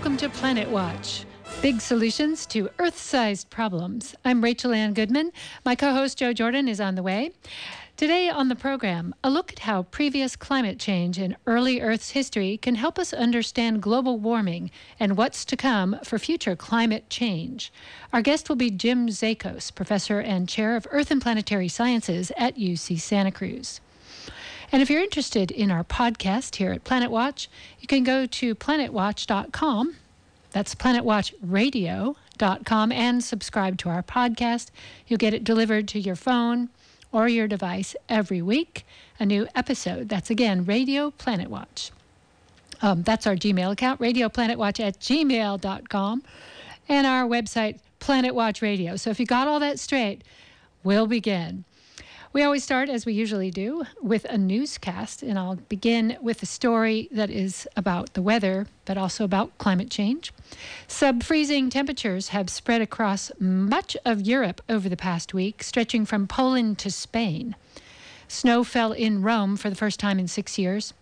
welcome to Planet Watch. Big solutions to Earth sized problems. I'm Rachel Ann Goodman. My co host Joe Jordan is on the way. Today on the program, a look at how previous climate change in early Earth's history can help us understand global warming and what's to come for future climate change. Our guest will be Jim Zachos, professor and chair of Earth and Planetary Sciences at UC Santa Cruz. And if you're interested in our podcast here at Planet Watch, you can go to planetwatch.com. That's planetwatchradio.com and subscribe to our podcast. You'll get it delivered to your phone or your device every week. A new episode. That's again Radio Planet Watch. Um, that's our Gmail account, radioplanetwatch at gmail.com, and our website, Planet Watch Radio. So if you got all that straight, we'll begin. We always start, as we usually do, with a newscast, and I'll begin with a story that is about the weather, but also about climate change. Sub freezing temperatures have spread across much of Europe over the past week, stretching from Poland to Spain. Snow fell in Rome for the first time in six years.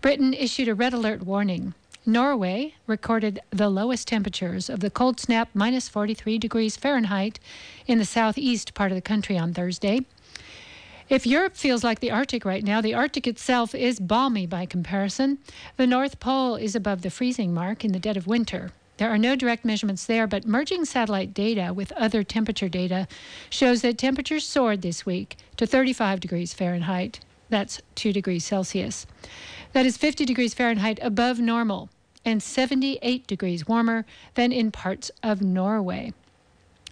Britain issued a red alert warning. Norway recorded the lowest temperatures of the cold snap, minus 43 degrees Fahrenheit, in the southeast part of the country on Thursday. If Europe feels like the Arctic right now, the Arctic itself is balmy by comparison. The North Pole is above the freezing mark in the dead of winter. There are no direct measurements there, but merging satellite data with other temperature data shows that temperatures soared this week to 35 degrees Fahrenheit. That's 2 degrees Celsius. That is 50 degrees Fahrenheit above normal and 78 degrees warmer than in parts of Norway.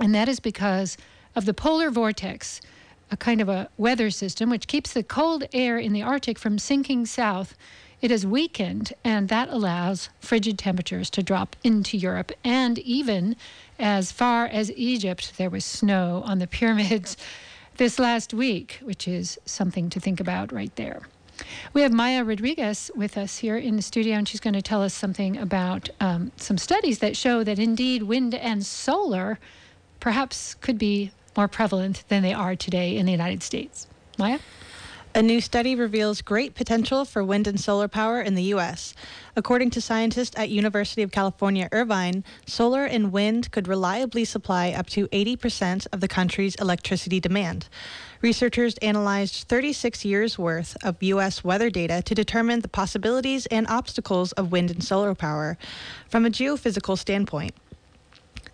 And that is because of the polar vortex a kind of a weather system which keeps the cold air in the Arctic from sinking south. It has weakened, and that allows frigid temperatures to drop into Europe. And even as far as Egypt, there was snow on the pyramids this last week, which is something to think about right there. We have Maya Rodriguez with us here in the studio, and she's going to tell us something about um, some studies that show that indeed wind and solar perhaps could be more prevalent than they are today in the United States. Maya? A new study reveals great potential for wind and solar power in the U.S. According to scientists at University of California, Irvine, solar and wind could reliably supply up to 80% of the country's electricity demand. Researchers analyzed 36 years' worth of U.S. weather data to determine the possibilities and obstacles of wind and solar power from a geophysical standpoint.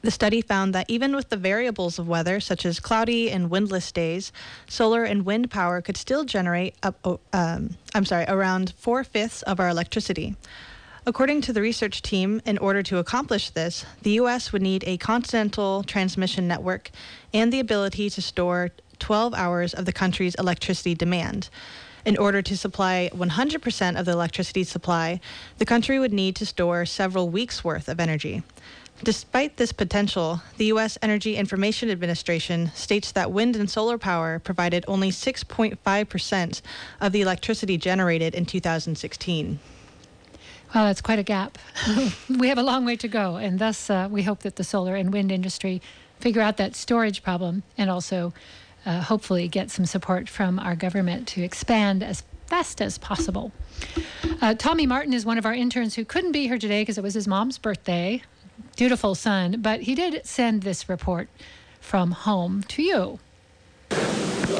The study found that even with the variables of weather, such as cloudy and windless days, solar and wind power could still generate up, um, I'm sorry, around four fifths of our electricity. According to the research team, in order to accomplish this, the U.S. would need a continental transmission network and the ability to store 12 hours of the country's electricity demand. In order to supply 100% of the electricity supply, the country would need to store several weeks' worth of energy. Despite this potential, the U.S. Energy Information Administration states that wind and solar power provided only 6.5% of the electricity generated in 2016. Well, that's quite a gap. we have a long way to go, and thus uh, we hope that the solar and wind industry figure out that storage problem and also uh, hopefully get some support from our government to expand as fast as possible. Uh, Tommy Martin is one of our interns who couldn't be here today because it was his mom's birthday dutiful son, but he did send this report from home to you.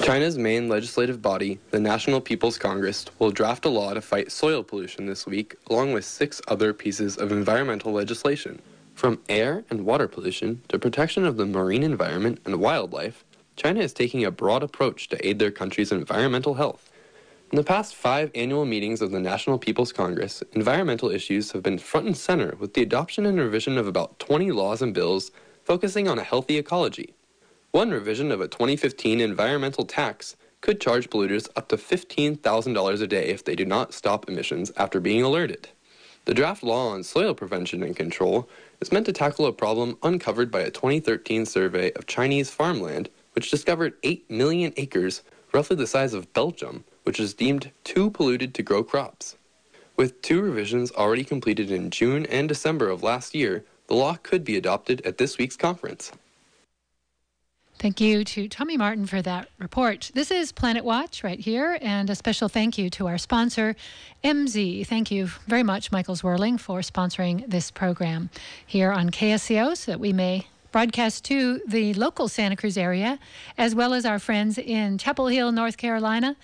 China's main legislative body, the National People's Congress, will draft a law to fight soil pollution this week, along with six other pieces of environmental legislation. From air and water pollution to protection of the marine environment and wildlife, China is taking a broad approach to aid their country's environmental health. In the past five annual meetings of the National People's Congress, environmental issues have been front and center with the adoption and revision of about 20 laws and bills focusing on a healthy ecology. One revision of a 2015 environmental tax could charge polluters up to $15,000 a day if they do not stop emissions after being alerted. The draft law on soil prevention and control is meant to tackle a problem uncovered by a 2013 survey of Chinese farmland, which discovered 8 million acres, roughly the size of Belgium, which is deemed too polluted to grow crops. With two revisions already completed in June and December of last year, the law could be adopted at this week's conference. Thank you to Tommy Martin for that report. This is Planet Watch right here, and a special thank you to our sponsor, MZ. Thank you very much, Michael Zwirling, for sponsoring this program here on KSCO so that we may broadcast to the local Santa Cruz area, as well as our friends in Chapel Hill, North Carolina,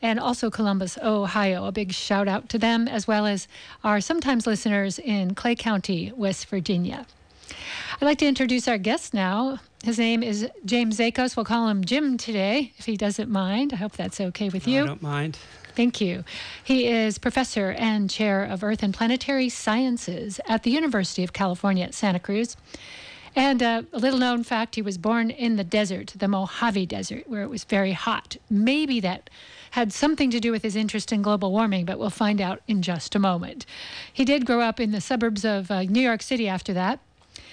and also Columbus, Ohio. A big shout out to them, as well as our sometimes listeners in Clay County, West Virginia. I'd like to introduce our guest now. His name is James Zachos. We'll call him Jim today, if he doesn't mind. I hope that's okay with you. I don't mind. Thank you. He is professor and chair of Earth and Planetary Sciences at the University of California at Santa Cruz. And uh, a little known fact he was born in the desert, the Mojave Desert, where it was very hot. Maybe that had something to do with his interest in global warming, but we'll find out in just a moment. He did grow up in the suburbs of uh, New York City after that.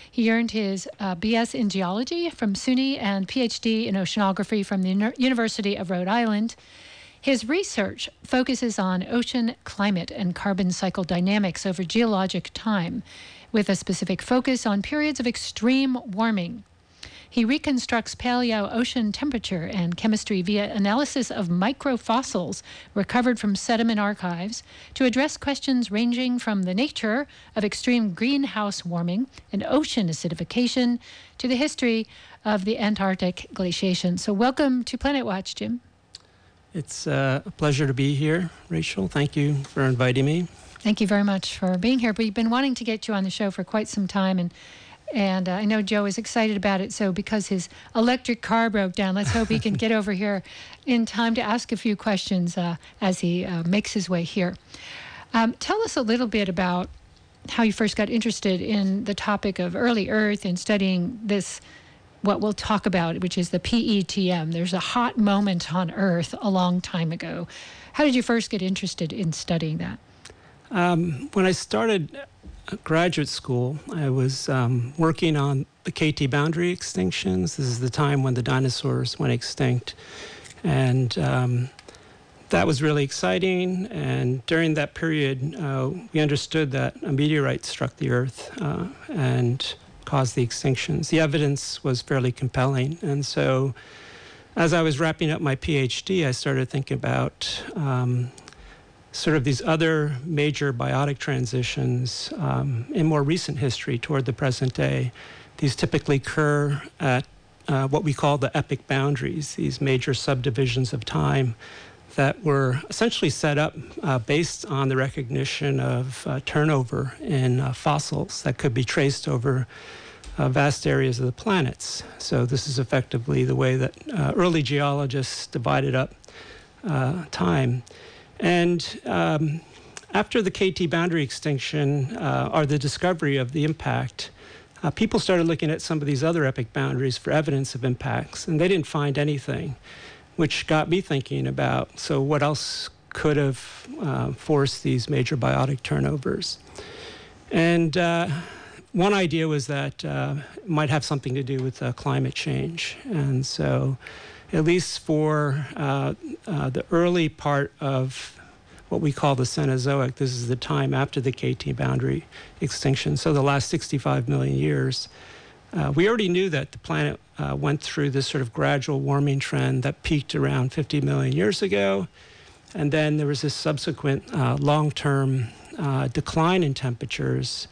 He earned his uh, BS in geology from SUNY and PhD in oceanography from the University of Rhode Island. His research focuses on ocean climate and carbon cycle dynamics over geologic time, with a specific focus on periods of extreme warming. He reconstructs paleo ocean temperature and chemistry via analysis of microfossils recovered from sediment archives to address questions ranging from the nature of extreme greenhouse warming and ocean acidification to the history of the Antarctic glaciation. So, welcome to Planet Watch, Jim. It's uh, a pleasure to be here, Rachel. Thank you for inviting me. Thank you very much for being here. We've been wanting to get you on the show for quite some time, and and uh, I know Joe is excited about it. So, because his electric car broke down, let's hope he can get over here in time to ask a few questions uh, as he uh, makes his way here. Um, tell us a little bit about how you first got interested in the topic of early Earth and studying this, what we'll talk about, which is the PETM. There's a hot moment on Earth a long time ago. How did you first get interested in studying that? Um, when I started graduate school, I was um, working on the KT boundary extinctions. This is the time when the dinosaurs went extinct. And um, that was really exciting. And during that period, uh, we understood that a meteorite struck the Earth uh, and caused the extinctions. The evidence was fairly compelling. And so, as I was wrapping up my PhD, I started thinking about um, sort of these other major biotic transitions um, in more recent history toward the present day. These typically occur at uh, what we call the epoch boundaries, these major subdivisions of time that were essentially set up uh, based on the recognition of uh, turnover in uh, fossils that could be traced over uh, vast areas of the planets. So, this is effectively the way that uh, early geologists divided up time. And um, after the KT boundary extinction uh, or the discovery of the impact, uh, people started looking at some of these other epoch boundaries for evidence of impacts, and they didn't find anything, which got me thinking about so what else could have uh, forced these major biotic turnovers? And uh, one idea was that uh, it might have something to do with uh, climate change. And so at least for uh, uh, the early part of what we call the Cenozoic. This is the time after the KT boundary extinction, so the last 65 million years. Uh, we already knew that the planet uh, went through this sort of gradual warming trend that peaked around 50 million years ago. And then there was this subsequent uh, long term uh, decline in temperatures,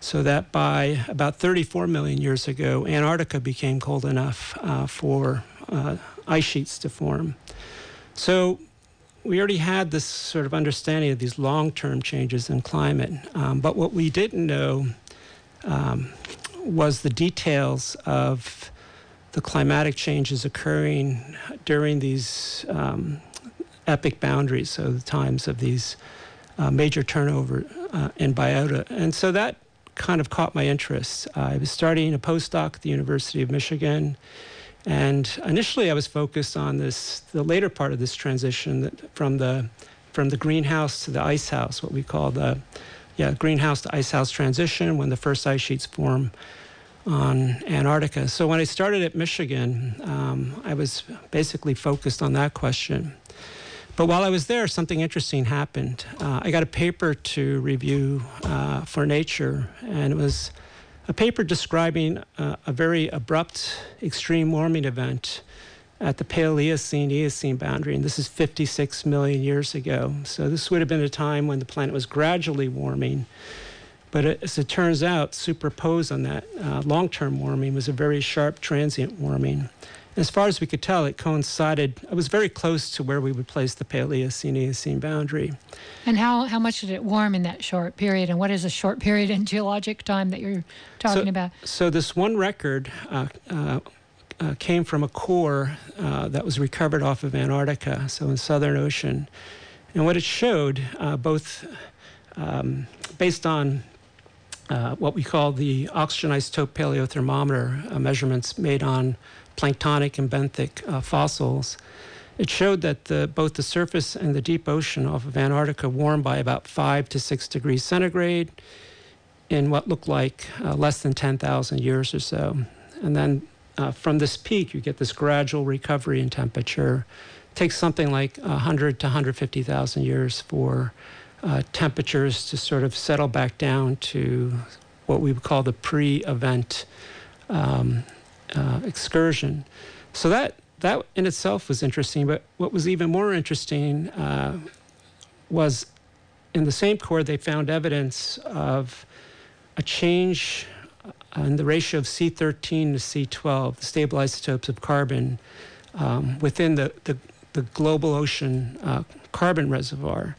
so that by about 34 million years ago, Antarctica became cold enough for ice sheets to form. So we already had this sort of understanding of these long term changes in climate. Um, but what we didn't know um, was the details of the climatic changes occurring during these um, epoch boundaries, so the times of these uh, major turnover uh, in biota. And so that kind of caught my interest. I was starting a postdoc at the University of Michigan and initially, I was focused on this, the later part of this transition from the from the greenhouse to the ice house, what we call the yeah greenhouse to ice house transition, when the first ice sheets form on Antarctica. So when I started at Michigan, um, I was basically focused on that question. But while I was there, something interesting happened. Uh, I got a paper to review uh, for Nature, and it was a paper describing uh, a very abrupt extreme warming event at the Paleocene Eocene boundary, and this is 56 million years ago. So this would have been a time when the planet was gradually warming. But as it turns out, superposed on that uh, long term warming was a very sharp transient warming. As far as we could tell, it coincided, it was very close to where we would place the Paleocene Eocene boundary. And how, how much did it warm in that short period? And what is a short period in geologic time that you're talking so, about? So, this one record uh, uh, uh, came from a core uh, that was recovered off of Antarctica, so in Southern Ocean. And what it showed, uh, both um, based on uh, what we call the oxygen isotope paleothermometer uh, measurements made on planktonic and benthic uh, fossils, it showed that the, both the surface and the deep ocean off of Antarctica warmed by about 5 to 6 degrees centigrade in what looked like uh, less than 10,000 years or so. And then uh, from this peak, you get this gradual recovery in temperature. It takes something like 100 to 150,000 years for uh, temperatures to sort of settle back down to what we would call the pre-event um, uh, excursion. So that that in itself was interesting. But what was even more interesting uh, was in the same core they found evidence of a change in the ratio of C13 to C12, the stable isotopes of carbon, um, within the, the, the, global ocean uh, carbon reservoir.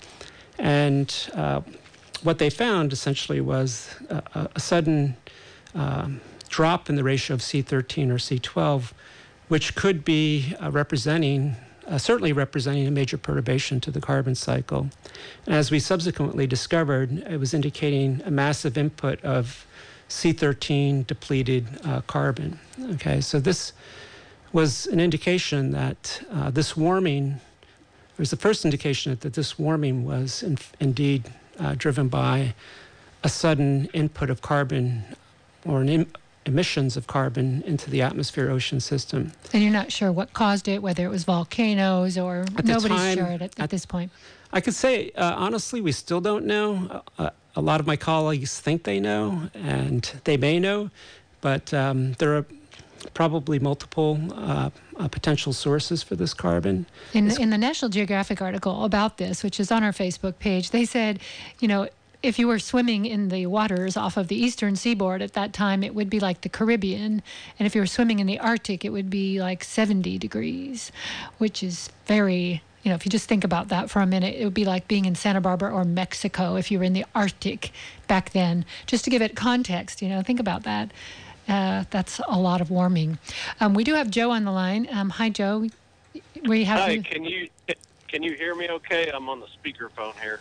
And uh, what they found essentially was a, a sudden um, drop in the ratio of C13 or C12, which could be uh, representing, uh, certainly representing a major perturbation to the carbon cycle. And as we subsequently discovered, it was indicating a massive input of C13 depleted uh, carbon. Okay, so this was an indication that uh, this warming it was the first indication that this warming was in, indeed uh, driven by a sudden input of carbon or an Im- emissions of carbon into the atmosphere ocean system. And you're not sure what caused it, whether it was volcanoes or at nobody's time, sure at, at, at, this point. I could say, uh, honestly, we still don't know. Uh, a lot of my colleagues think they know, and they may know, but um, there are probably multiple uh, uh, potential sources for this carbon. In, in the National Geographic article about this, which is on our Facebook page, they said, you know, if you were swimming in the waters off of the eastern seaboard at that time, it would be like the Caribbean. And if you were swimming in the Arctic, it would be like 70 degrees, which is very, you know, if you just think about that for a minute, it would be like being in Santa Barbara or Mexico if you were in the Arctic back then. Just to give it context, you know, think about that. Uh, that's a lot of warming. Um, we do have Joe on the line. Um, hi, Joe. We have. Hi. Can you can you hear me? Okay, I'm on the speakerphone here.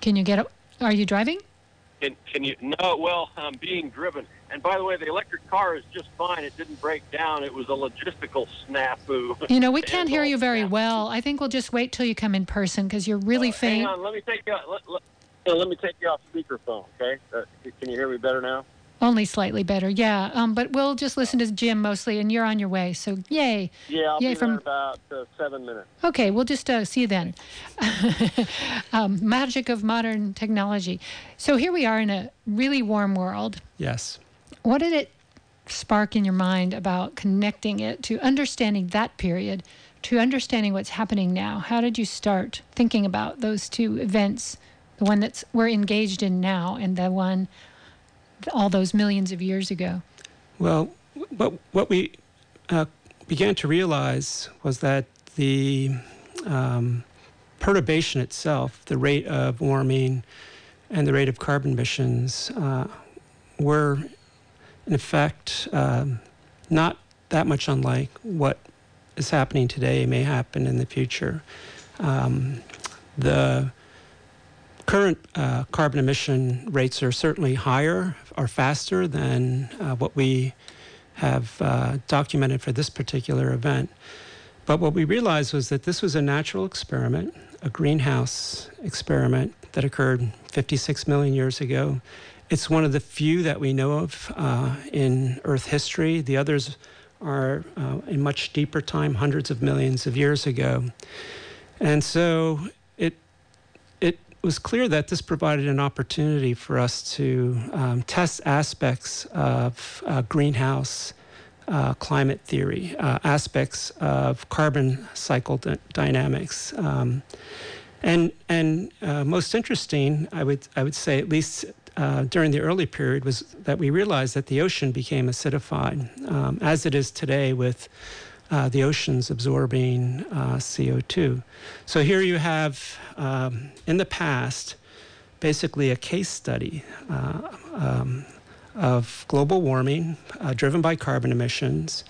Can you get? Are you driving? Can Can you? No. Well, I'm being driven. And by the way, the electric car is just fine. It didn't break down. It was a logistical snafu. You know, we can't hear you very well. I think we'll just wait till you come in person because you're really uh, faint. Hang on. Let me take you. Let, let, let me take you off speakerphone. Okay. Uh, can you hear me better now? Only slightly better, yeah. Um, but we'll just listen to Jim mostly, and you're on your way. So yay! Yeah, I'll yay be from... there about uh, seven minutes. Okay, we'll just uh, see you then. um, magic of modern technology. So here we are in a really warm world. Yes. What did it spark in your mind about connecting it to understanding that period, to understanding what's happening now? How did you start thinking about those two events, the one that we're engaged in now, and the one all those millions of years ago? Well, what, what we uh, began to realize was that the um, perturbation itself, the rate of warming and the rate of carbon emissions, uh, were in effect um, not that much unlike what is happening today may happen in the future. Um, the current uh, carbon emission rates are certainly higher or faster than uh, what we have uh, documented for this particular event. But what we realized was that this was a natural experiment, a greenhouse experiment that occurred 56 million years ago. It's one of the few that we know of uh, in Earth history. The others are uh, in much deeper time, hundreds of millions of years ago. And so was clear that this provided an opportunity for us to um, test aspects of uh, greenhouse uh, climate theory, uh, aspects of carbon cycle d- dynamics. Um, and and uh, most interesting, I would I would say at least uh, during the early period was that we realized that the ocean became acidified, um, as it is today with uh, the oceans absorbing uh, CO2. So here you have, um, in the past, basically a case study uh, um, of global warming uh, driven by carbon emissions.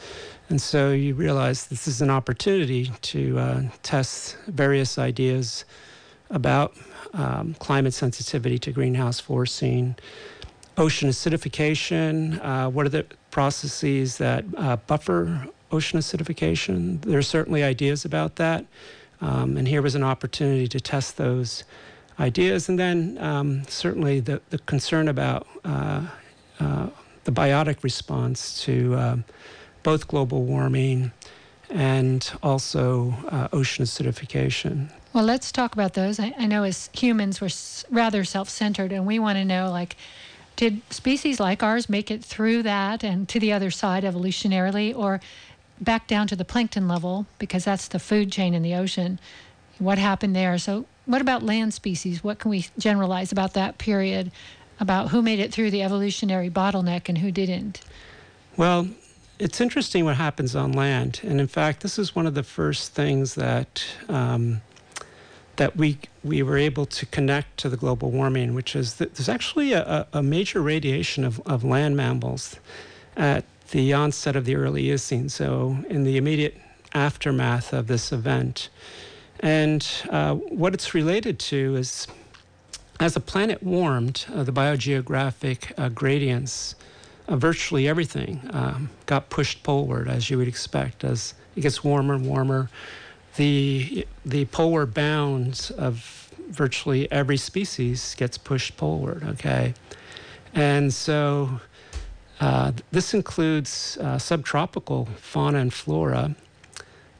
And so you realize this is an opportunity to uh, test various ideas about um, climate sensitivity to greenhouse forcing, ocean acidification, what are the processes that buffer ocean acidification. There are certainly ideas about that. Um, and here was an opportunity to test those ideas. And then um, certainly the, the concern about uh, uh, the biotic response to um, both global warming and also uh, ocean acidification. Well, let's talk about those. I, I know as humans, we're s- rather self centered, and we want to know like, did species like ours make it through that and to the other side evolutionarily, or back down to the plankton level because that's the food chain in the ocean. What happened there? So, what about land species? What can we generalize about that period? About who made it through the evolutionary bottleneck and who didn't? Well, it's interesting what happens on land, and in fact, this is one of the first things that um, that we we were able to connect to the global warming, which is that there's actually a, a major radiation of, of land mammals at the onset of the early Eocene, so in the immediate aftermath of this event. And uh, what it's related to is as the planet warmed, uh, the biogeographic uh, gradients virtually everything um, got pushed poleward, as you would expect. As it gets warmer and warmer, the, the polar bounds of virtually every species gets pushed poleward, okay? And so uh, this includes uh, subtropical fauna and flora.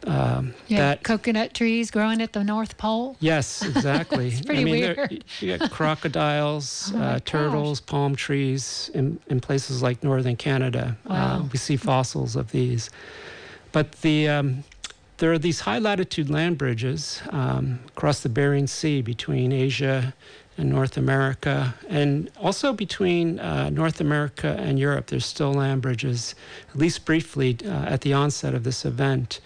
Um, yeah, that, coconut trees growing at the North Pole. Yes, exactly. it's pretty I mean, weird. You got crocodiles, oh uh, turtles, palm trees in, in places like northern Canada. Uh, wow. we see fossils of these. But the um, there are these high latitude land bridges um, across the Bering Sea between Asia and North America, and also between uh, North America and Europe. There's still land bridges, at least briefly uh, at the onset of this event.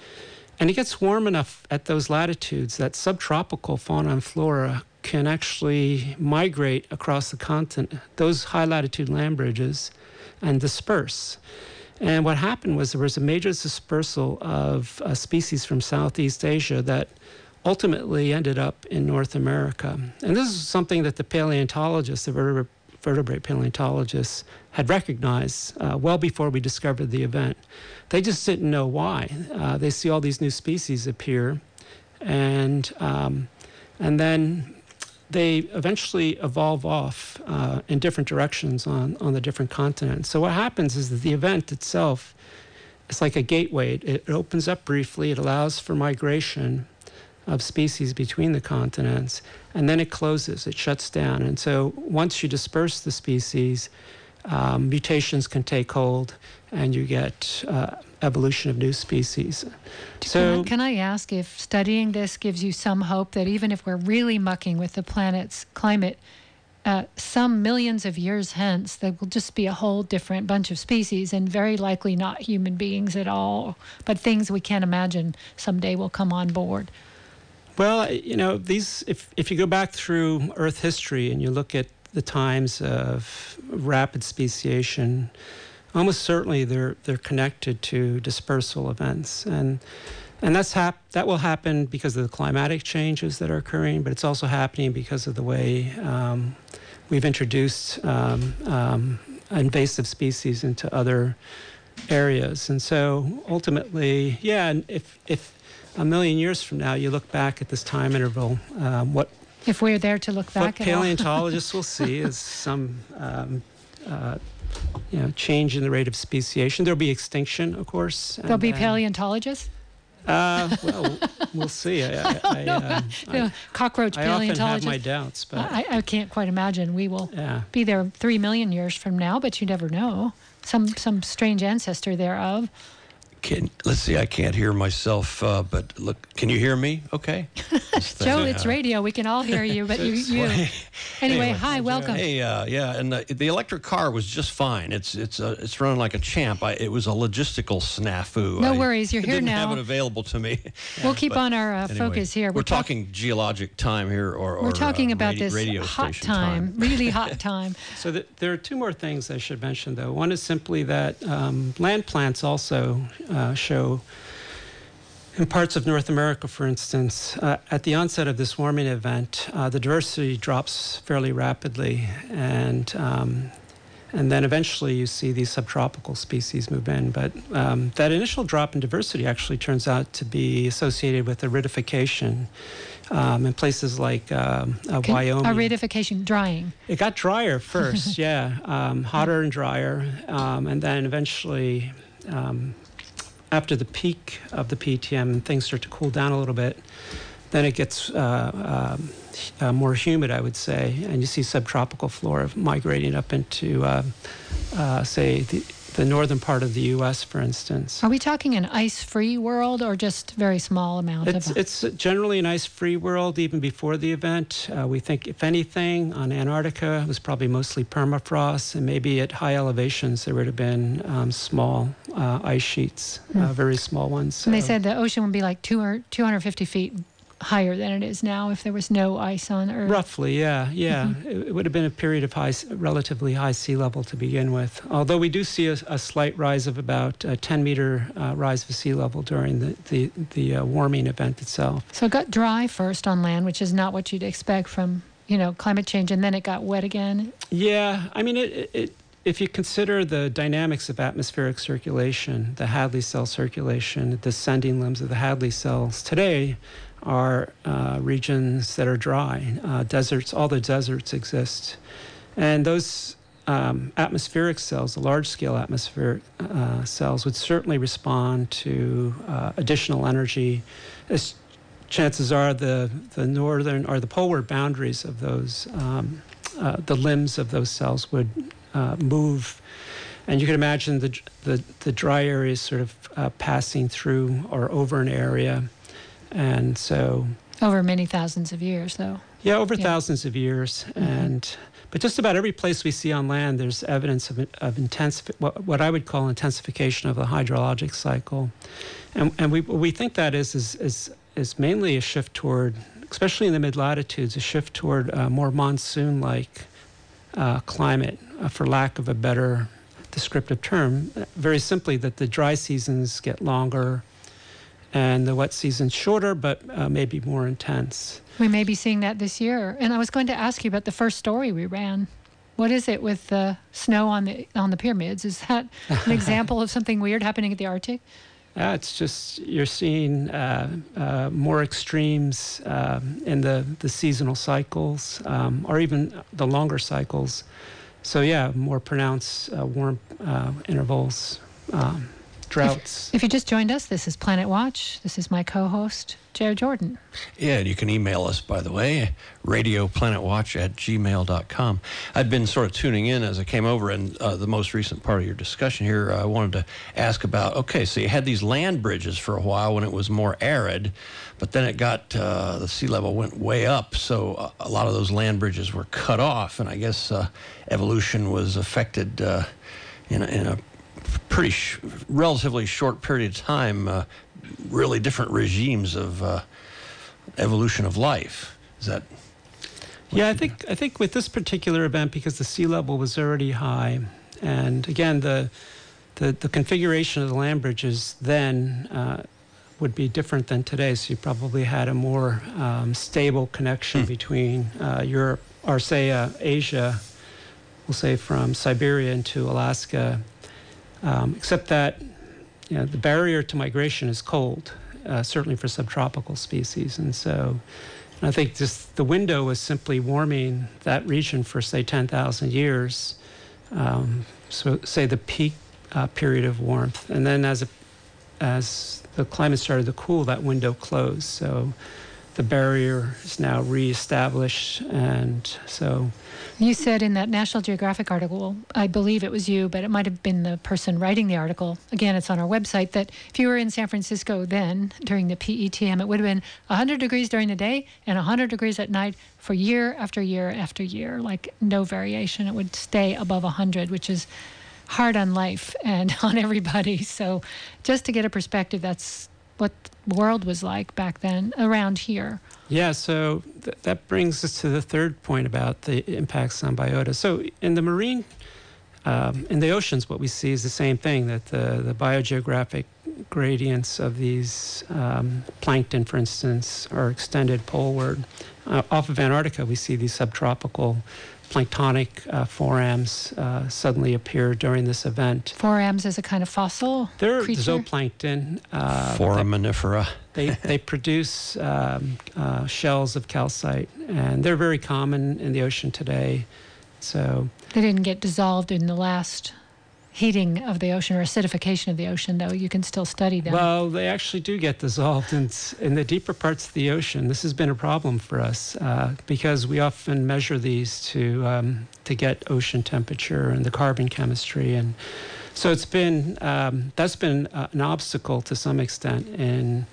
And it gets warm enough at those latitudes that subtropical fauna and flora can actually migrate across the continent, those high latitude land bridges, and disperse. And what happened was there was a major dispersal of uh, species from Southeast Asia that ultimately ended up in North America. And this is something that the paleontologists, the vertebrate, paleontologists, had recognized uh, well before we discovered the event. They just didn't know why. Uh, they see all these new species appear, and um, and then they eventually evolve off uh, in different directions on, on the different continents. So what happens is that the event itself is like a gateway. It opens up briefly. It allows for migration of species between the continents, and then it closes, it shuts down. And so once you disperse the species, um, mutations can take hold, and you get uh, evolution of new species. So, can I, can I ask if studying this gives you some hope that even if we're really mucking with the planet's climate, uh, some millions of years hence, there will just be a whole different bunch of species, and very likely not human beings at all, but things we can't imagine someday will come on board. Well, you know, these if if you go back through Earth history and you look at the times of rapid speciation, almost certainly they're they're connected to dispersal events and and that's hap- that will happen because of the climatic changes that are occurring, but it's also happening because of the way um, we've introduced um, um, invasive species into other areas. And so ultimately, yeah, if if a million years from now, you look back at this time interval, um, what if we're there to look back, what paleontologists will see is some um, uh, you know change in the rate of speciation. There'll be extinction, of course. There'll be paleontologists. Uh, well, we'll see. I, I, I, uh, The cockroach I, I often have my doubts, but I, I can't quite imagine we will yeah. be there three million years from now, but you never know. Some some strange ancestor thereof. Can, let's see, I can't hear myself, uh, but look, can you hear me? Okay. This thing, Joe, uh, it's radio. We can all hear you, but you. you. Anyway, hi, welcome. Hey, uh, yeah, and the, the electric car was just fine. It's it's uh, it's running like a champ. I, it was a logistical snafu. No I worries, you're here didn't now. have it available to me. We'll keep But on our uh, anyway, focus here. We're, talk- talking geologic time here, or, or We're talking uh, about radio, this radio hot station time, really hot time. So th- there are two more things I should mention, though. One is simply that um, land plants also uh, show, in parts of North America, for instance, uh, at the onset of this warming event, uh, the diversity drops fairly rapidly, and um, and then eventually you see these subtropical species move in. But um, that initial drop in diversity actually turns out to be associated with aridification. Um, in places like um, uh, Can- Wyoming, Aridification, drying. it got drier first, yeah, um, hotter and drier, um, and then eventually, um, after the peak of the PETM, things start to cool down a little bit. Then it gets uh, um, uh, more humid, I would say, and you see subtropical flora migrating up into, uh, uh, say, the, the northern part of the U.S., for instance. Are we talking an ice-free world or just very small amount It's, of? it's generally a nice free world even before the event. Uh, we think, if anything, on Antarctica, it was probably mostly permafrost, and maybe at high elevations there would have been um, small uh, ice sheets, uh, very small ones. and they said the ocean would be like two or 250 feet higher than it is now if there was no ice on Earth. Roughly, yeah, yeah. Mm-hmm. It, would have been a period of high, relatively high sea level to begin with. Although we do see a, a slight rise of about a 10 meter uh, rise of sea level during the the, the uh, warming event itself. So it got dry first on land, which is not what you'd expect from you know climate change, and then it got wet again. Yeah, I mean, it, it, if you consider the dynamics of atmospheric circulation, the Hadley cell circulation, the descending limbs of the Hadley cells today are uh, regions that are dry. Uh, deserts, all the deserts exist. And those um, atmospheric cells, the large scale atmospheric uh, cells, would certainly respond to uh, additional energy. As chances are, the, the northern or the polar boundaries of those, um, uh, the limbs of those cells would uh, move. And you can imagine the, the, the dry areas sort of passing through or over an area. And so Over many thousands of years, though. yeah, over Yeah. thousands of years, and but just about every place we see on land, there's evidence of of intense what, what I would call intensification of the hydrologic cycle, and and we we think that is is is is mainly a shift toward, especially in the mid latitudes, a shift toward uh, more monsoon-like uh, climate, uh, for lack of a better descriptive term. Very simply, that the dry seasons get longer. And the wet seasons shorter, but uh, maybe more intense. We may be seeing that this year. And I was going to ask you about the first story we ran. What is it with the snow on the on the pyramids? Is that an example of something weird happening at the Arctic? Uh, it's just you're seeing uh, uh, more extremes um, in the, the seasonal cycles um, or even the longer cycles. So, yeah, more pronounced uh, warm uh, intervals, um, droughts. If you just joined us, this is Planet Watch. This is my co-host Joe Jordan. Yeah, and you can email us, by the way, radioplanetwatch at gmail.com. I'd been sort of tuning in as I came over, and uh, the most recent part of your discussion here, I wanted to ask about okay, so you had these land bridges for a while when it was more arid, but then it got, uh, the sea level went way up, so uh, a lot of those land bridges were cut off, and I guess uh, evolution was affected uh, in, a, in a pretty sh- relatively short period of time, uh, really different regimes of uh, evolution of life. Is that? Yeah, I think I think with this particular event, because the sea level was already high, and again the the, the configuration of the land bridges then uh, would be different than today. So you probably had a more um, stable connection between uh, Europe or say uh, Asia, we'll say from Siberia into Alaska, um, except that you know, the barrier to migration is cold, uh, certainly for subtropical species, and so. And I think just the window was simply warming that region for, say, 10,000 years. Um, so, say the peak uh, period of warmth. And then as, a, as the climate started to cool, that window closed. So the barrier is now reestablished, and so. You said in that National Geographic article, I believe it was you, but it might have been the person writing the article. Again, it's on our website that if you were in San Francisco then during the PETM, it would have been 100 degrees during the day and 100 degrees at night for year after year after year, like no variation. It would stay above 100, which is hard on life and on everybody. So, just to get a perspective, that's what world was like back then around here. Yeah, so th- that brings us to the third point about the impacts on biota. So in the marine, um, in the oceans, what we see is the same thing that the, the biogeographic gradients of these um, plankton, for instance, are extended poleward. Uh, off of Antarctica, we see these subtropical planktonic uh, forams uh, suddenly appear during this event. Forams is a kind of fossil They're creature? zooplankton. Uh, Foraminifera. They, they produce um, uh, shells of calcite, and they're very common in the ocean today. So They didn't get dissolved in the last heating of the ocean or acidification of the ocean, though. You can still study them. Well, they actually do get dissolved in, in the deeper parts of the ocean. This has been a problem for us uh, because we often measure these to um, to get ocean temperature and the carbon chemistry, and so it's been um, that's been uh, an obstacle to some extent in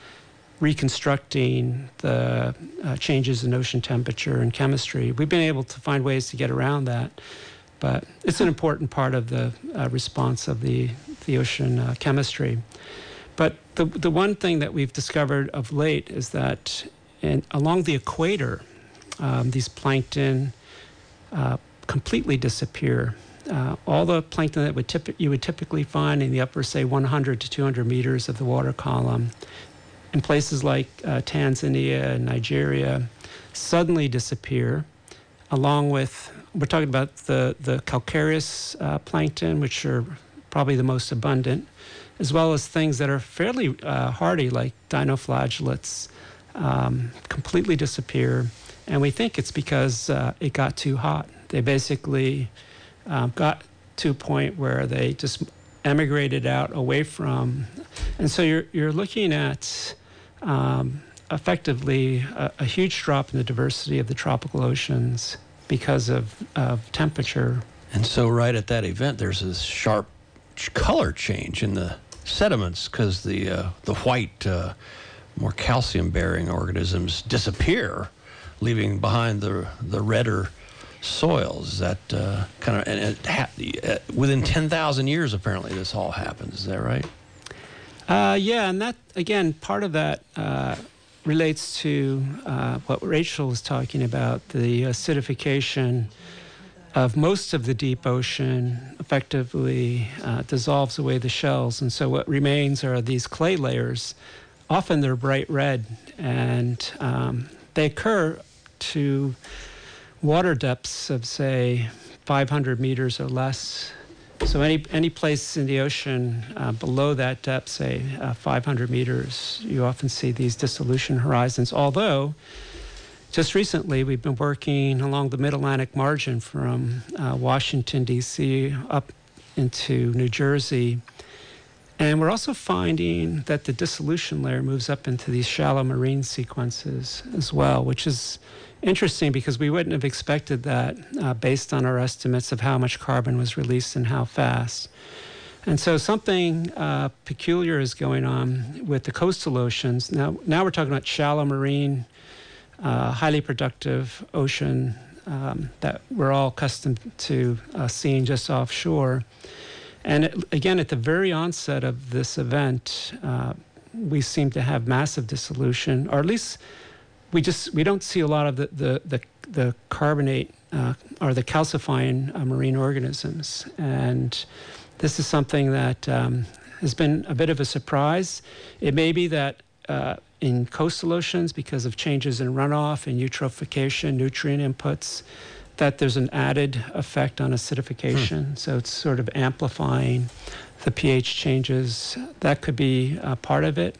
reconstructing the uh, changes in ocean temperature and chemistry. We've been able to find ways to get around that but it's an important part of the uh, response of the, the ocean uh, chemistry. But the, the one thing that we've discovered of late is that in, along the equator, um, these plankton uh, completely disappear. Uh, all the plankton that would typ- you would typically find in the upper, say, 100 to 200 meters of the water column, in places like uh, Tanzania and Nigeria, suddenly disappear, along with we're talking about the, the calcareous uh, plankton, which are probably the most abundant, as well as things that are fairly uh, hardy, like dinoflagellates, um, completely disappear. And we think it's because uh, it got too hot. They basically um, got to a point where they just emigrated out away from. And so you're, you're looking at um, effectively a, a huge drop in the diversity of the tropical oceans because of, of temperature. And so, right at that event, there's this sharp color change in the sediments because the uh, the white, uh, more calcium-bearing organisms disappear, leaving behind the the redder soils. That uh, kind of and it ha- uh, within ten thousand years, apparently, this all happens. Is that right? Uh, yeah, and that again, part of that uh, relates to uh, what Rachel was talking about the acidification of most of the deep ocean effectively uh, dissolves away the shells. And so what remains are these clay layers. Often they're bright red, and um, they occur to water depths of, say, 500 meters or less so any any place in the ocean uh, below that depth, say uh, 500 meters, you often see these dissolution horizons. Although, just recently we've been working along the Mid-Atlantic margin from uh, Washington D.C. up into New Jersey, and we're also finding that the dissolution layer moves up into these shallow marine sequences as well, which is interesting because we wouldn't have expected that uh, based on our estimates of how much carbon was released and how fast. And so something uh, peculiar is going on with the coastal oceans. Now, now we're talking about shallow marine, uh, highly productive ocean um, that we're all accustomed to uh, seeing just offshore. And it, again, at the very onset of this event, uh, we seem to have massive dissolution, or at least we just we don't see a lot of the the the, the carbonate uh, or the calcifying uh, marine organisms, and this is something that um, has been a bit of a surprise. It may be that uh, in coastal oceans, because of changes in runoff and eutrophication, nutrient inputs, that there's an added effect on acidification. Hmm. So it's sort of amplifying the pH changes. That could be part of it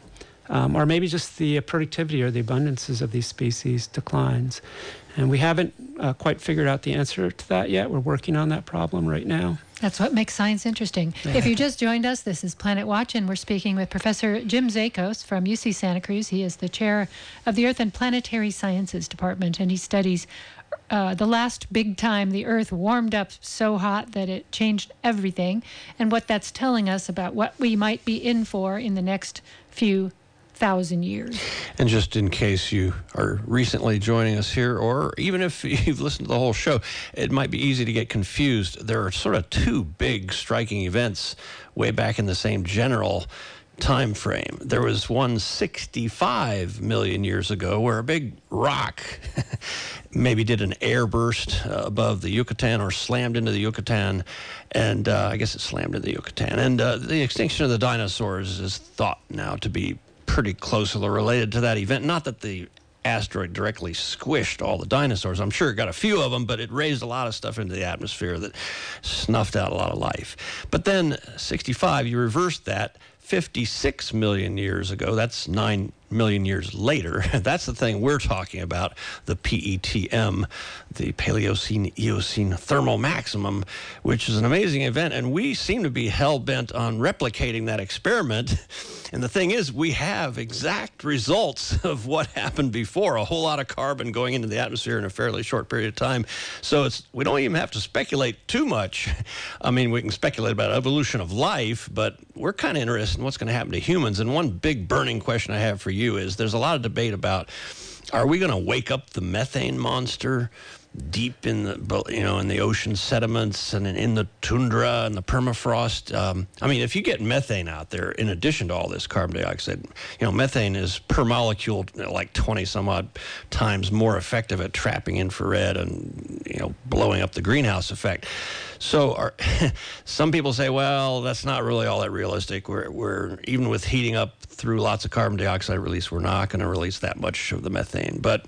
um, or maybe just the productivity or the abundances of these species declines. And we haven't uh, quite figured out the answer to that yet. We're working on that problem right now. That's what makes science interesting. If you just joined us, this is Planet Watch, and we're speaking with Professor Jim Zachos from UC Santa Cruz. He is the chair of the Earth and Planetary Sciences Department, and he studies uh, the last big time the Earth warmed up so hot that it changed everything, and what that's telling us about what we might be in for in the next few thousand years. And just in case you are recently joining us here, or even if you've listened to the whole show, it might be easy to get confused. There are sort of two big striking events way back in the same general time frame. There was one 65 million years ago where a big rock maybe did an airburst uh, above the Yucatan or slammed into the Yucatan, and uh, I guess it slammed into the Yucatan. And uh, the extinction of the dinosaurs is thought now to be pretty closely related to that event. Not that the asteroid directly squished all the dinosaurs. I'm sure it got a few of them, but it raised a lot of stuff into the atmosphere that snuffed out a lot of life. But then 65, you reversed that 56 million years ago. That's 9 million years later. That's the thing we're talking about the PETM, the Paleocene Eocene thermal maximum, which is an amazing event. And we seem to be hell bent on replicating that experiment. And the thing is, we have exact results of what happened before a whole lot of carbon going into the atmosphere in a fairly short period of time. So it's we don't even have to speculate too much. I mean, we can speculate about evolution of life, but we're kind of interested in what's going to happen to humans. And one big burning question I have for you is there's a lot of debate about are we going to wake up the methane monster? Deep in the you know in the ocean sediments and in the tundra and the permafrost. Um, I mean, if you get methane out there, in addition to all this carbon dioxide, you know, methane is per molecule like 20 some odd times more effective at trapping infrared and you know blowing up the greenhouse effect. So, are, some people say, well, that's not really all that realistic. We're, we're even with heating up through lots of carbon dioxide release, we're not going to release that much of the methane. But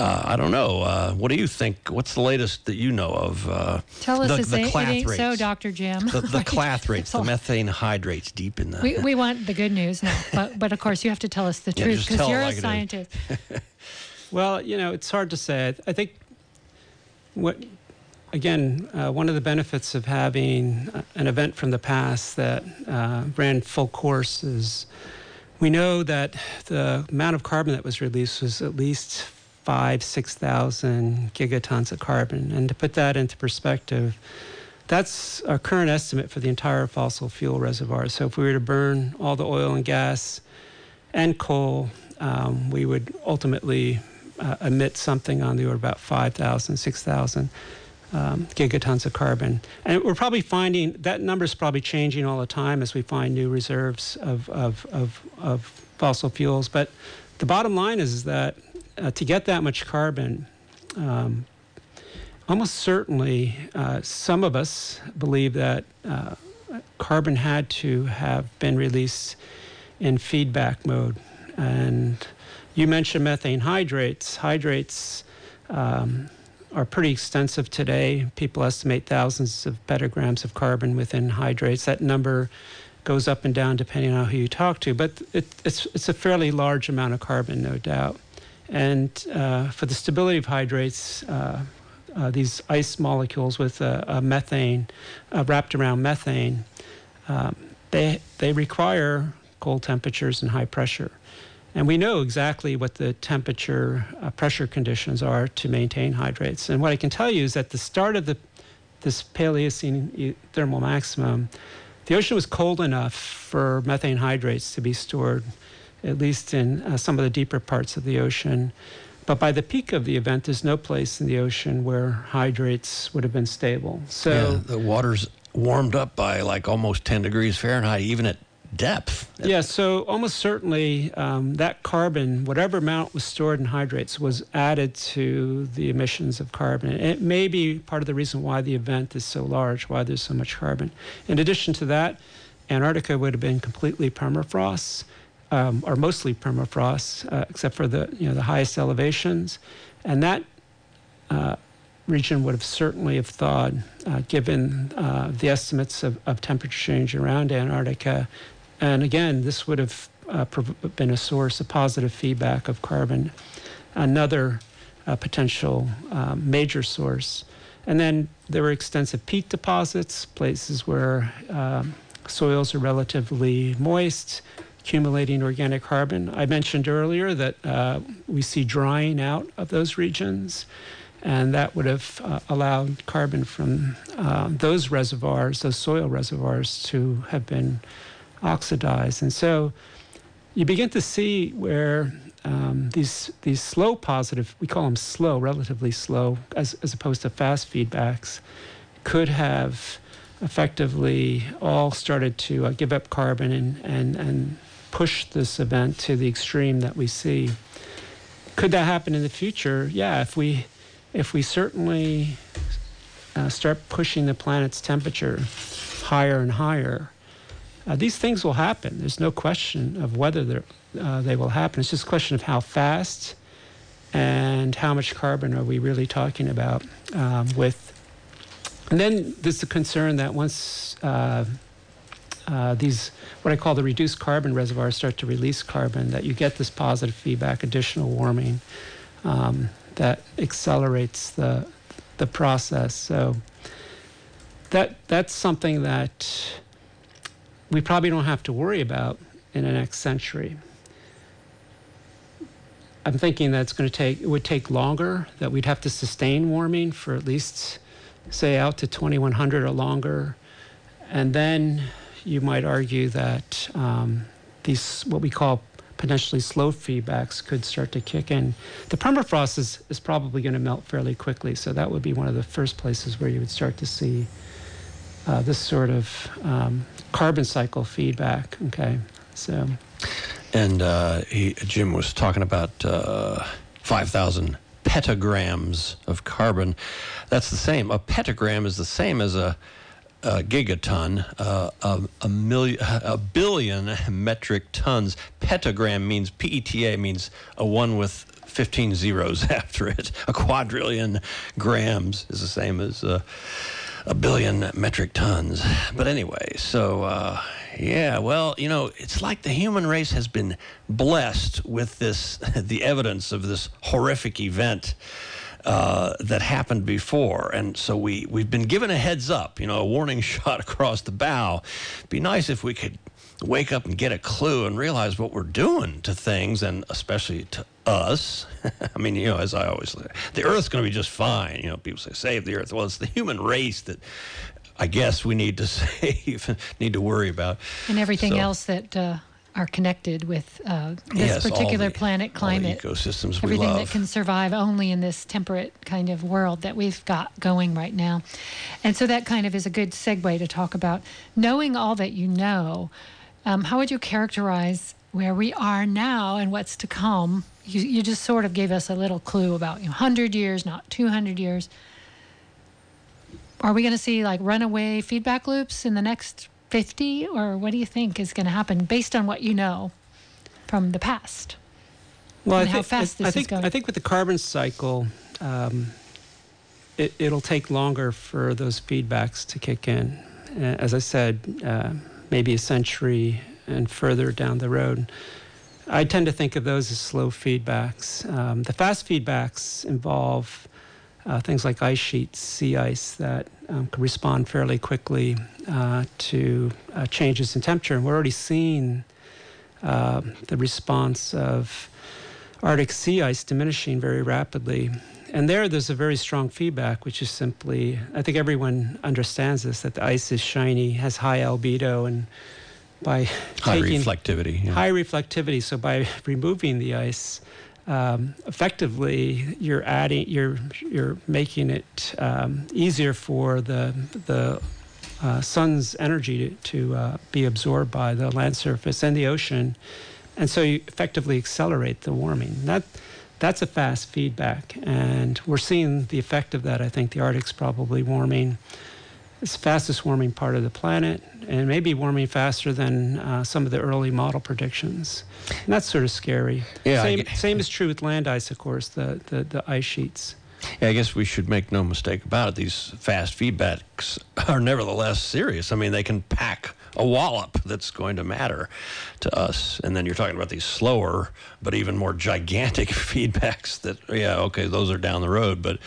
uh, I don't know. Uh, what do you think? What's the latest that you know of? Uh, Tell us the, it's the it ain't rates. so, Dr. Jim. The, the clathrates, the methane hydrates deep in the. we, we want the good news now, but, but of course you have to tell us the Yeah, truth because tell you're a like it is. scientist. Well, you know, it's hard to say. I, think what, again, uh, one of the benefits of having uh, an event from the past that uh, ran full course is we know that the amount of carbon that was released was at least five, 6,000 gigatons of carbon. And to put that into perspective, that's our current estimate for the entire fossil fuel reservoir. So if we were to burn all the oil and gas and coal, um, we would ultimately uh, emit something on the order of about 5,000, 6,000 um, gigatons of carbon. And we're probably finding that number is probably changing all the time as we find new reserves of, of, of, of fossil fuels. But the bottom line is, that uh, to get that much carbon, um, almost certainly uh, some of us believe that uh, carbon had to have been released in feedback mode. And you mentioned methane hydrates. Hydrates um, are pretty extensive today. People estimate thousands of petagrams of carbon within hydrates. That number goes up and down depending on who you talk to, but it, it's, it's a fairly large amount of carbon, no doubt. And uh, for the stability of hydrates, uh, uh, these ice molecules with a methane wrapped around methane, um, they, they require cold temperatures and high pressure. And we know exactly what the temperature uh, pressure conditions are to maintain hydrates. And what I can tell you is at the start of the, this Paleocene thermal maximum, the ocean was cold enough for methane hydrates to be stored, at least in uh, some of the deeper parts of the ocean. But by the peak of the event, there's no place in the ocean where hydrates would have been stable. So yeah, the water's warmed up by like almost 10 degrees Fahrenheit, even at depth. Yeah, so almost certainly um, that carbon, whatever amount was stored in hydrates, was added to the emissions of carbon. And it may be part of the reason why the event is so large, why there's so much carbon. In addition to that, Antarctica would have been completely permafrost, um, or mostly permafrost, uh, except for the you know the highest elevations, and that. Uh, region would have certainly have thawed, uh, given uh, the estimates of, of temperature change around Antarctica and again, this would have uh, prov- been a source of positive feedback of carbon. Another uh, potential um, major source And then there were extensive peat deposits, places where um, soils are relatively moist, accumulating organic carbon. I mentioned earlier that uh, we see drying out of those regions, and that would have uh, allowed carbon from uh, those reservoirs, those soil reservoirs, to have been oxidized. And so you begin to see where um, these these slow positive, we call them slow, relatively slow, as, as opposed to fast feedbacks, could have effectively all started to uh, give up carbon and, and, and push this event to the extreme that we see. Could that happen in the future? Yeah, if we if we certainly uh, start pushing the planet's temperature higher and higher, uh, these things will happen. There's no question of whether uh, they will happen. It's just a question of how fast and how much carbon are we really talking about um, with. And then there's the concern that once uh, these, what I call the reduced carbon reservoirs, start to release carbon, that you get this positive feedback, additional warming um, that accelerates the the process. So that that's something that we probably don't have to worry about in the next century. I'm thinking that's going to take it would take longer that we'd have to sustain warming for at least say out to 2100 or longer and then you might argue that um, these, what we call potentially slow feedbacks, could start to kick in. The permafrost is, is probably going to melt fairly quickly, so that would be one of the first places where you would start to see uh, this sort of um, carbon cycle feedback. Okay, so. And uh, he, Jim was talking about uh, 5,000 petagrams of carbon. That's the same. A petagram is the same as a a gigaton, uh, a, a, million, a billion metric tons. Petagram means PETA means a one with 15 zeros after it. A quadrillion grams is the same as uh, a billion metric tons. But anyway, so uh, yeah, well, you know, it's like the human race has been blessed with this, the evidence of this horrific event uh, that happened before. And so we, we've been given a heads up, you know, a warning shot across the bow. Be nice if we could wake up and get a clue and realize what we're doing to things and especially to us. I mean, you know, as I always say, the earth's going to be just fine. You know, people say, save the earth. Well, it's the human race that I guess we need to save, need to worry about. And everything so, else that uh, are connected with uh, this yes, particular the, planet climate. ecosystems everything that can survive only in this temperate kind of world that we've got going right now. And so that kind of is a good segue to talk about knowing all that you know um, how would you characterize where we are now and what's to come? You, you just sort of gave us a little clue about you know, 100 years not 200 years. Are we going to see like runaway feedback loops in the next 50 or what do you think is going to happen based on what you know from the past? Well, and I how fast this I think, is going. I think with the carbon cycle, um, it, will take longer for those feedbacks to kick in. As I said, uh, maybe a century and further down the road. I tend to think of those as slow feedbacks. Um, the fast feedbacks involve uh, things like ice sheets, sea ice that um, can respond fairly quickly uh, to uh, changes in temperature. And we're already seeing uh, the response of Arctic sea ice diminishing very rapidly. And there, there's a very strong feedback, which is simply, I think everyone understands this, that the ice is shiny, has high albedo, and by high reflectivity. Yeah. High reflectivity. So by removing the ice, um, effectively you're adding you're you're making it um, easier for the the uh, sun's energy to, to uh, be absorbed by the land surface and the ocean, and so you effectively accelerate the warming. That that's a fast feedback, and we're seeing the effect of that. I think the Arctic's probably warming it's the fastest warming part of the planet and maybe warming faster than uh, some of the early model predictions. And that's sort of scary. Yeah, same, same is true with land ice, of course, the, the, the ice sheets. Yeah, I guess we should make no mistake about it. These fast feedbacks are nevertheless serious. I mean, they can pack a wallop that's going to matter to us. And then you're talking about these slower, but even more gigantic feedbacks that, yeah, okay, those are down the road, but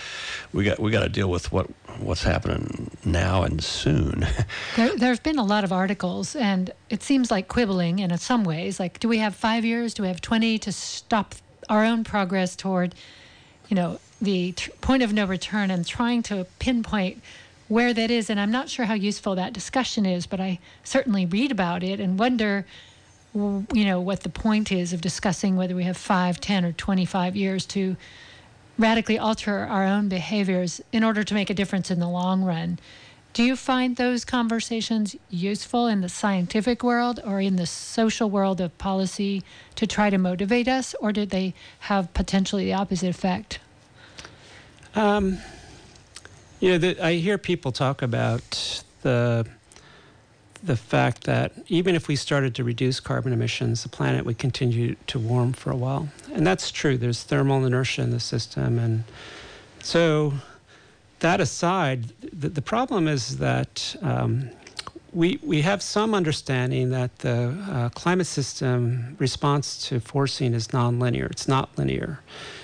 we got we got to deal with what what's happening now and soon. there, there have been a lot of articles, and it seems like quibbling in some ways. Like, do we have five years? Do we have 20 to stop our own progress toward, you know, the t- point of no return and trying to pinpoint where that is. And I'm not sure how useful that discussion is, but I certainly read about it and wonder, you know, what the point is of discussing whether we have five, ten, or 25 years to radically alter our own behaviors in order to make a difference in the long run. Do you find those conversations useful in the scientific world or in the social world of policy to try to motivate us, or did they have potentially the opposite effect? Um, you know, the, I hear people talk about the the fact that even if we started to reduce carbon emissions, the planet would continue to warm for a while, and that's true. There's thermal inertia in the system, and so that aside, the, the problem is that. Um, we, we have some understanding that the uh, climate system response to forcing is nonlinear. It's not linear.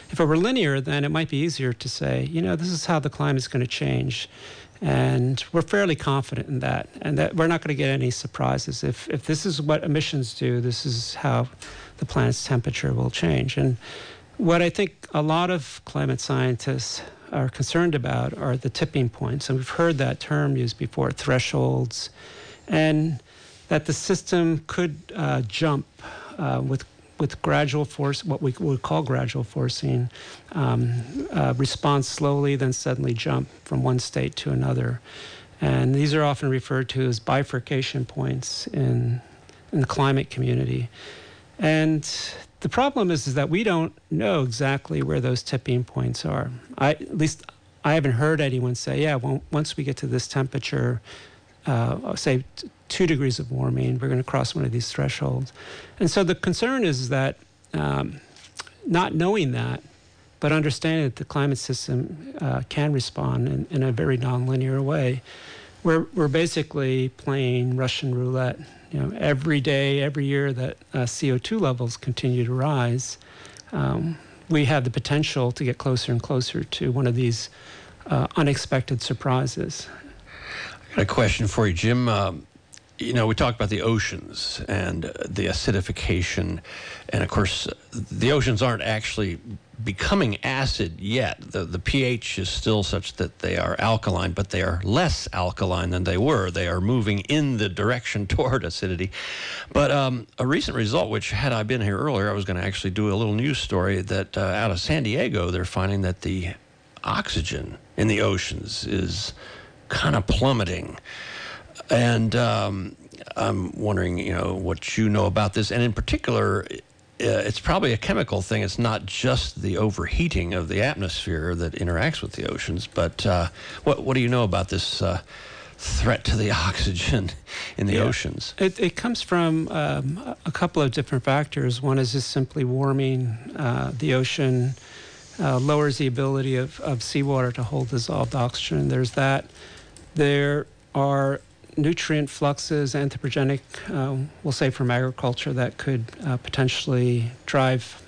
If it were linear, then it might be easier to say, you know, this is how the climate is going to change. And we're fairly confident in that, and that we're not going to get any surprises. If, if this is what emissions do, this is how the planet's temperature will change. And what I think a lot of climate scientists are concerned about are the tipping points. And we've heard that term used before thresholds, and that the system could uh, jump uh, with with gradual force, what we would call gradual forcing, um, uh, respond slowly, then suddenly jump from one state to another. And these are often referred to as bifurcation points in, in the climate community. And the problem is, is that we don't know exactly where those tipping points are. I, at least I haven't heard anyone say, yeah, well, once we get to this temperature, uh, say two degrees of warming, we're going to cross one of these thresholds. And so the concern is that um, not knowing that, but understanding that the climate system uh, can respond in, in, a very nonlinear way, we're, we're basically playing Russian roulette. You know, every day, every year that uh, CO2 levels continue to rise, um, we have the potential to get closer and closer to one of these uh, unexpected surprises. I got a question for you, Jim. Um, you know, we talked about the oceans and the acidification, and of course, the oceans aren't actually becoming acid yet. The, the pH is still such that they are alkaline, but they are less alkaline than they were. They are moving in the direction toward acidity. But um, a recent result, which had I been here earlier, I was going to actually do a little news story that uh, out of San Diego, they're finding that the oxygen in the oceans is kind of plummeting. And um, I'm wondering, you know, what you know about this, and in particular, uh, it's probably a chemical thing. It's not just the overheating of the atmosphere that interacts with the oceans, but uh, what what do you know about this? Uh, threat to the oxygen in the yeah. oceans? It, it, comes from um, a couple of different factors. One is just simply warming uh, the ocean, uh, lowers the ability of, of seawater to hold dissolved oxygen. There's that. There are nutrient fluxes, anthropogenic, uh, we'll say from agriculture, that could uh, potentially drive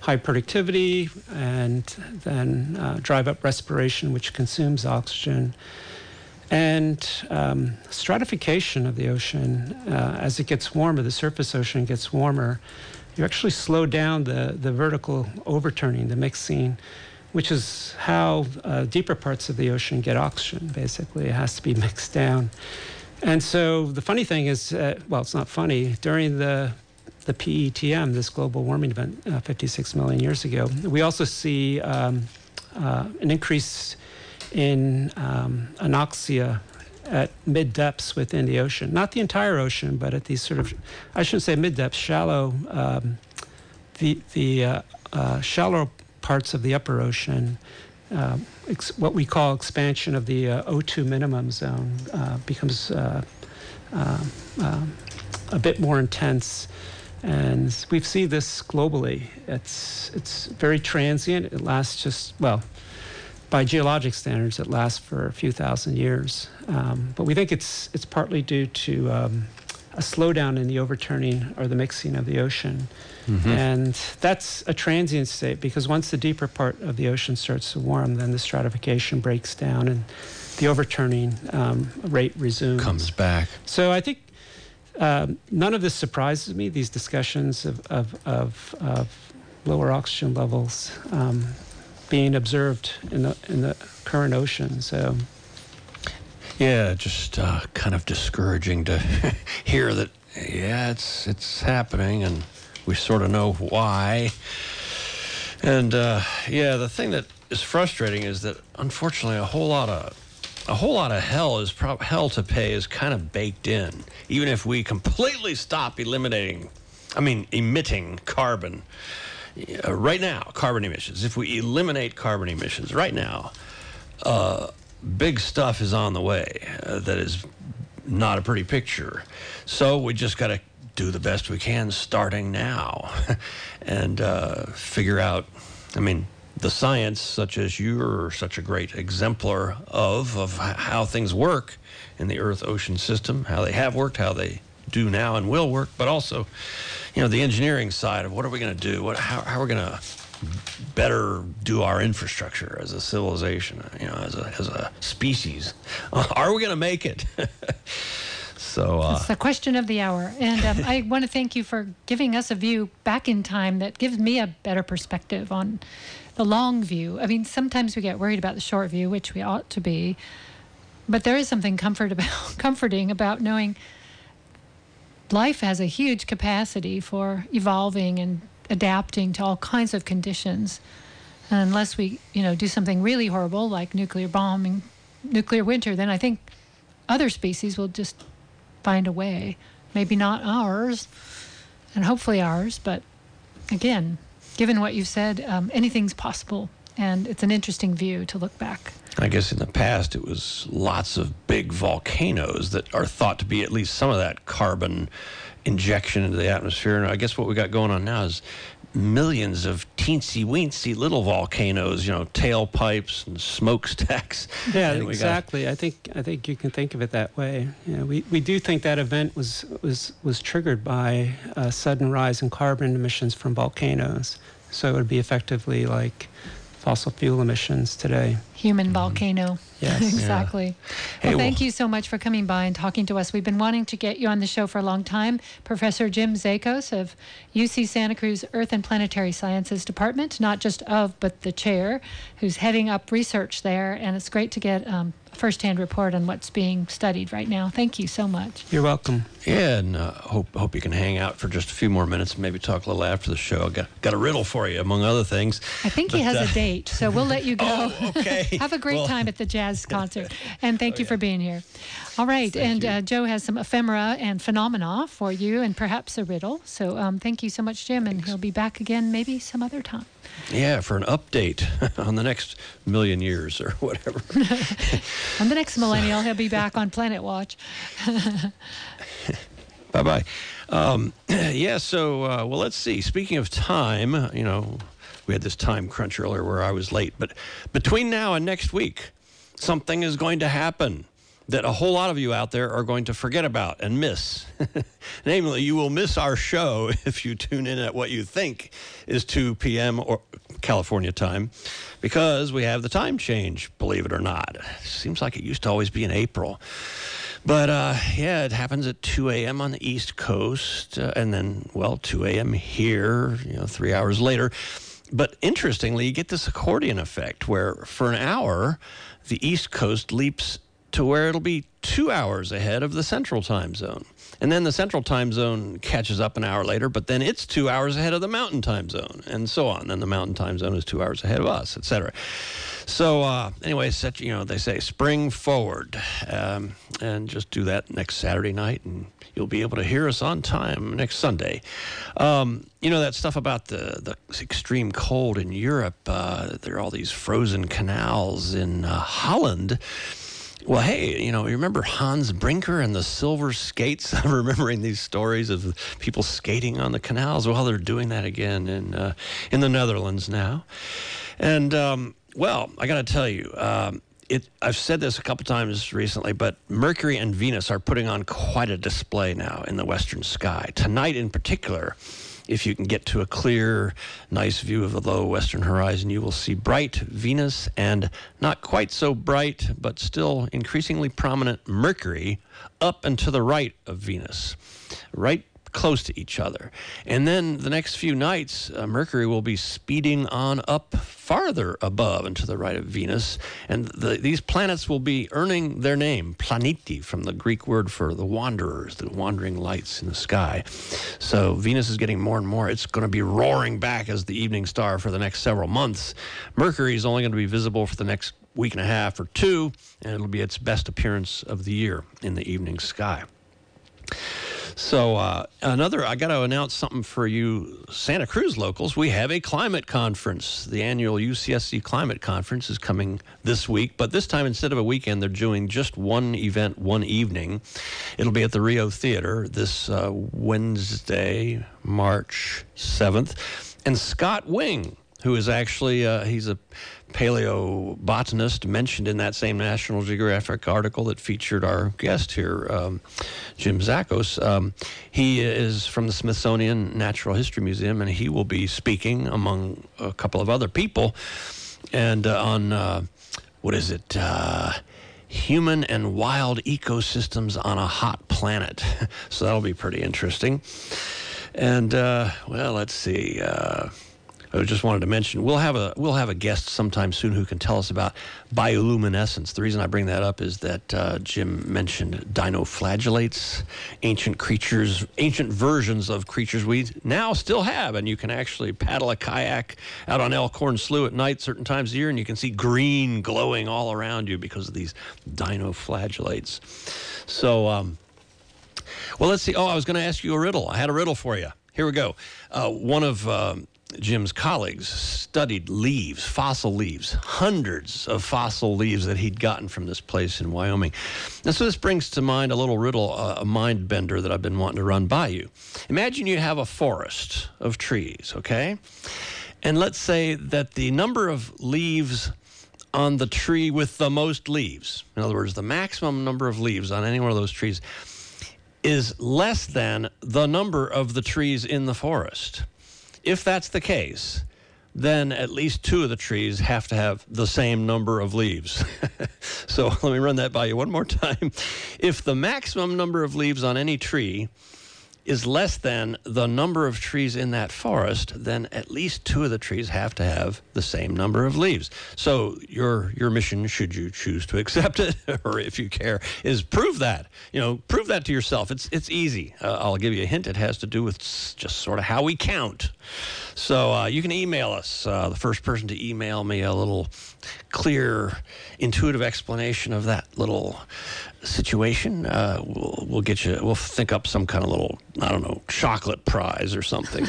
high productivity and then uh, drive up respiration, which consumes oxygen. And um, stratification of the ocean, uh, as it gets warmer, the surface ocean gets warmer, you actually slow down the, the vertical overturning, the mixing, which is how uh, deeper parts of the ocean get oxygen, basically. It has to be mixed down. And so the funny thing is, uh, well, it's not funny. During the the PETM, this global warming event, uh, 56 million years ago, we also see um, uh, an increase in um, anoxia at mid depths within the ocean. Not the entire ocean, but at these sort of, I shouldn't say mid depths, shallow, um, the the uh, uh, shallow parts of the upper ocean uh, ex- what we call expansion of the uh, O2 minimum zone uh, becomes uh, a bit more intense. And we see this globally. It's, it's very transient. It lasts just, well, by geologic standards, it lasts for a few thousand years. Um, but we think it's, it's partly due to um, a slowdown in the overturning or the mixing of the ocean. Mm-hmm. And that's a transient state because once the deeper part of the ocean starts to warm, then the stratification breaks down and the overturning um, rate resumes. Comes back. So I think um, none of this surprises me, these discussions of, of, of, of lower oxygen levels um, being observed in the, in the current ocean. So. Yeah, just uh, kind of discouraging to hear that. Yeah, it's it's happening, and we sort of know why. And uh, yeah, the thing that is frustrating is that unfortunately a whole lot of a whole lot of hell is pro- hell to pay is kind of baked in. Even if we completely stop eliminating, I mean, emitting carbon uh, right now, carbon emissions. If we eliminate carbon emissions right now, uh, big stuff is on the way uh, that is not a pretty picture. So we just got to do the best we can starting now and uh, figure out. I mean, the science, such as you're such a great exemplar of, of how things work in the Earth ocean system, how they have worked, how they do now and will work, but also, you know, the engineering side of what are we going to do? What, how, how are we going to better do our infrastructure as a civilization, you know, as a, as a species? Are we going to make it? So uh, it's the question of the hour, and um, I want to thank you for giving us a view back in time that gives me a better perspective on the long view. I mean, sometimes we get worried about the short view, which we ought to be, but there is something comfort about comforting about knowing life has a huge capacity for evolving and adapting to all kinds of conditions. And unless we, you know, do something really horrible like nuclear bombing, nuclear winter, then I think other species will just find a way. Maybe not ours, and hopefully ours, but again, given what you've said, um, anything's possible. And it's an interesting view to look back. I guess in the past it was lots of big volcanoes that are thought to be at least some of that carbon injection into the atmosphere. And I guess what we got going on now is millions of teensy weensy little volcanoes, you know, tailpipes and smokestacks. Yeah, exactly. Got... I think I think you can think of it that way. You know, we, we do think that event was was was triggered by a sudden rise in carbon emissions from volcanoes. So it would be effectively like fossil fuel emissions today. Human mm-hmm. volcano. Yes. exactly. Yeah. Well, hey, thank well, you so much for coming by and talking to us. We've been wanting to get you on the show for a long time. Professor Jim Zachos of UC Santa Cruz Earth and Planetary Sciences Department, not just of, but the chair, who's heading up research there. And it's great to get um, firsthand report on what's being studied right now. Thank you so much. You're welcome. Yeah, and uh, hope hope you can hang out for just a few more minutes, And maybe talk a little after the show. I got got a riddle for you, among other things. I think but, he has uh, a date, so we'll let you go. oh, okay. Have a great well, time at the jazz concert, and thank oh, you yeah. for being here. All right, thank and uh, Joe has some ephemera and phenomena for you, and perhaps a riddle. So um, thank you so much, Jim, and he'll be back again maybe some other time. Yeah, for an update on the next million years or whatever. on the next millennial, he'll be back on Planet Watch. bye bye. Um, yeah, so, uh, well, let's see. Speaking of time, you know, we had this time crunch earlier where I was late, but between now and next week, something is going to happen that a whole lot of you out there are going to forget about and miss. Namely, you will miss our show if you tune in at what you think is 2 p.m. or California time because we have the time change, believe it or not. Seems like it used to always be in April. But uh, yeah, it happens at 2 a.m. on the East Coast, uh, and then, well, 2 a.m. here, you know, three hours later. But interestingly, you get this accordion effect where for an hour, the East Coast leaps to where it'll be two hours ahead of the central time zone. And then the central time zone catches up an hour later, but then it's two hours ahead of the mountain time zone, and so on. Then the mountain time zone is two hours ahead of us, etc. So uh, anyway, you know they say spring forward, um, and just do that next Saturday night, and you'll be able to hear us on time next Sunday. Um, you know that stuff about the the extreme cold in Europe. Uh, there are all these frozen canals in uh, Holland well, hey, you know, you remember Hans Brinker and the silver skates? I'm remembering these stories of people skating on the canals. Well, they're doing that again in uh, in the Netherlands now. And um, well, I got to tell you, um, it, I've said this a couple times recently, but Mercury and Venus are putting on quite a display now in the western sky. Tonight, in particular, if you can get to a clear, nice view of the low western horizon, you will see bright Venus and not quite so bright, but still increasingly prominent Mercury up and to the right of Venus. Right close to each other. And then the next few nights, uh, Mercury will be speeding on up farther above and to the right of Venus. And the, these planets will be earning their name, planeti, from the Greek word for the wanderers, the wandering lights in the sky. So Venus is getting more and more. It's going to be roaring back as the evening star for the next several months. Mercury is only going to be visible for the next week and a half or two, and it'll be its best appearance of the year in the evening sky. So uh, another, I got to announce something for you Santa Cruz locals. We have a climate conference. The annual UCSC Climate Conference is coming this week, but this time instead of a weekend, they're doing just one event, one evening. It'll be at the Rio Theater this uh, Wednesday, March 7th. And Scott Wing, who is actually, uh, he's a paleobotanist mentioned in that same National Geographic article that featured our guest here, um, Jim Zachos. Um, he is from the Smithsonian Natural History Museum, and he will be speaking among a couple of other people, and uh, on uh, what is it? Uh, human and wild ecosystems on a hot planet. so that'll be pretty interesting. And uh, well, let's see. I just wanted to mention we'll have a we'll have a guest sometime soon who can tell us about bioluminescence. The reason I bring that up is that uh, Jim mentioned dinoflagellates, ancient creatures, ancient versions of creatures we now still have, and you can actually paddle a kayak out on Elkhorn Slough at night certain times of year, and you can see green glowing all around you because of these dinoflagellates. So. Um, well, let's see. Oh, I was going to ask you a riddle. I had a riddle for you. Here we go. Uh, one of um, Jim's colleagues studied leaves, fossil leaves, hundreds of fossil leaves that he'd gotten from this place in Wyoming. And so this brings to mind a little riddle, uh, a mind bender that I've been wanting to run by you. Imagine you have a forest of trees, okay? And let's say that the number of leaves on the tree with the most leaves, in other words, the maximum number of leaves on any one of those trees, is less than the number of the trees in the forest if that's the case, then at least two of the trees have to have the same number of leaves. so let me run that by you one more time. If the maximum number of leaves on any tree is less than the number of trees in that forest, then at least two of the trees have to have the same number of leaves. So your your mission, should you choose to accept it, or if you care, is prove that. You know, prove that to yourself. It's it's easy. Uh, I'll give you a hint. It has to do with just sort of how we count. So uh, you can email us. Uh, the first person to email me a little clear, intuitive explanation of that little situation, uh, we'll, we'll get you, we'll think up some kind of little, I don't know, chocolate prize or something.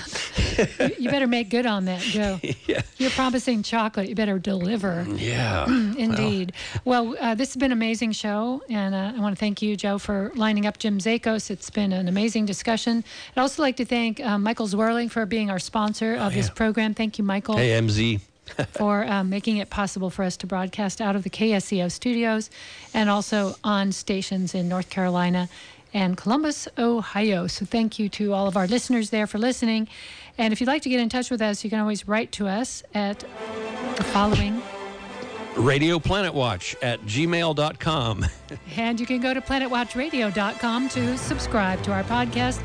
you better make good on that, Joe. yeah. You're promising chocolate. You better deliver. Yeah. Indeed. Well, well uh, this has been an amazing show. And uh, I want to thank you, Joe, for lining up Jim Zachos. It's been an amazing discussion. I'd also like to thank uh, Michael Zwerling for being our sponsor of oh, yeah. this program. Thank you, Michael. Hey, MZ. For um, making it possible for us to broadcast out of the KSCO studios and also on stations in North Carolina and Columbus, Ohio. So thank you to all of our listeners there for listening. And if you'd like to get in touch with us, you can always write to us at the following Radio Planet Watch at gmail.com. and you can go to planetwatchradio.com to subscribe to our podcast.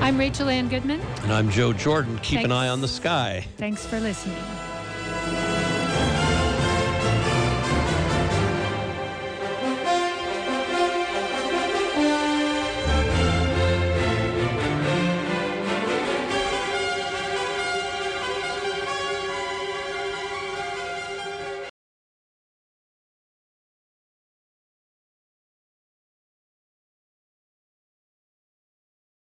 I'm Rachel Ann Goodman. And I'm Joe Jordan. Keep Thanks. an eye on the sky. Thanks for listening.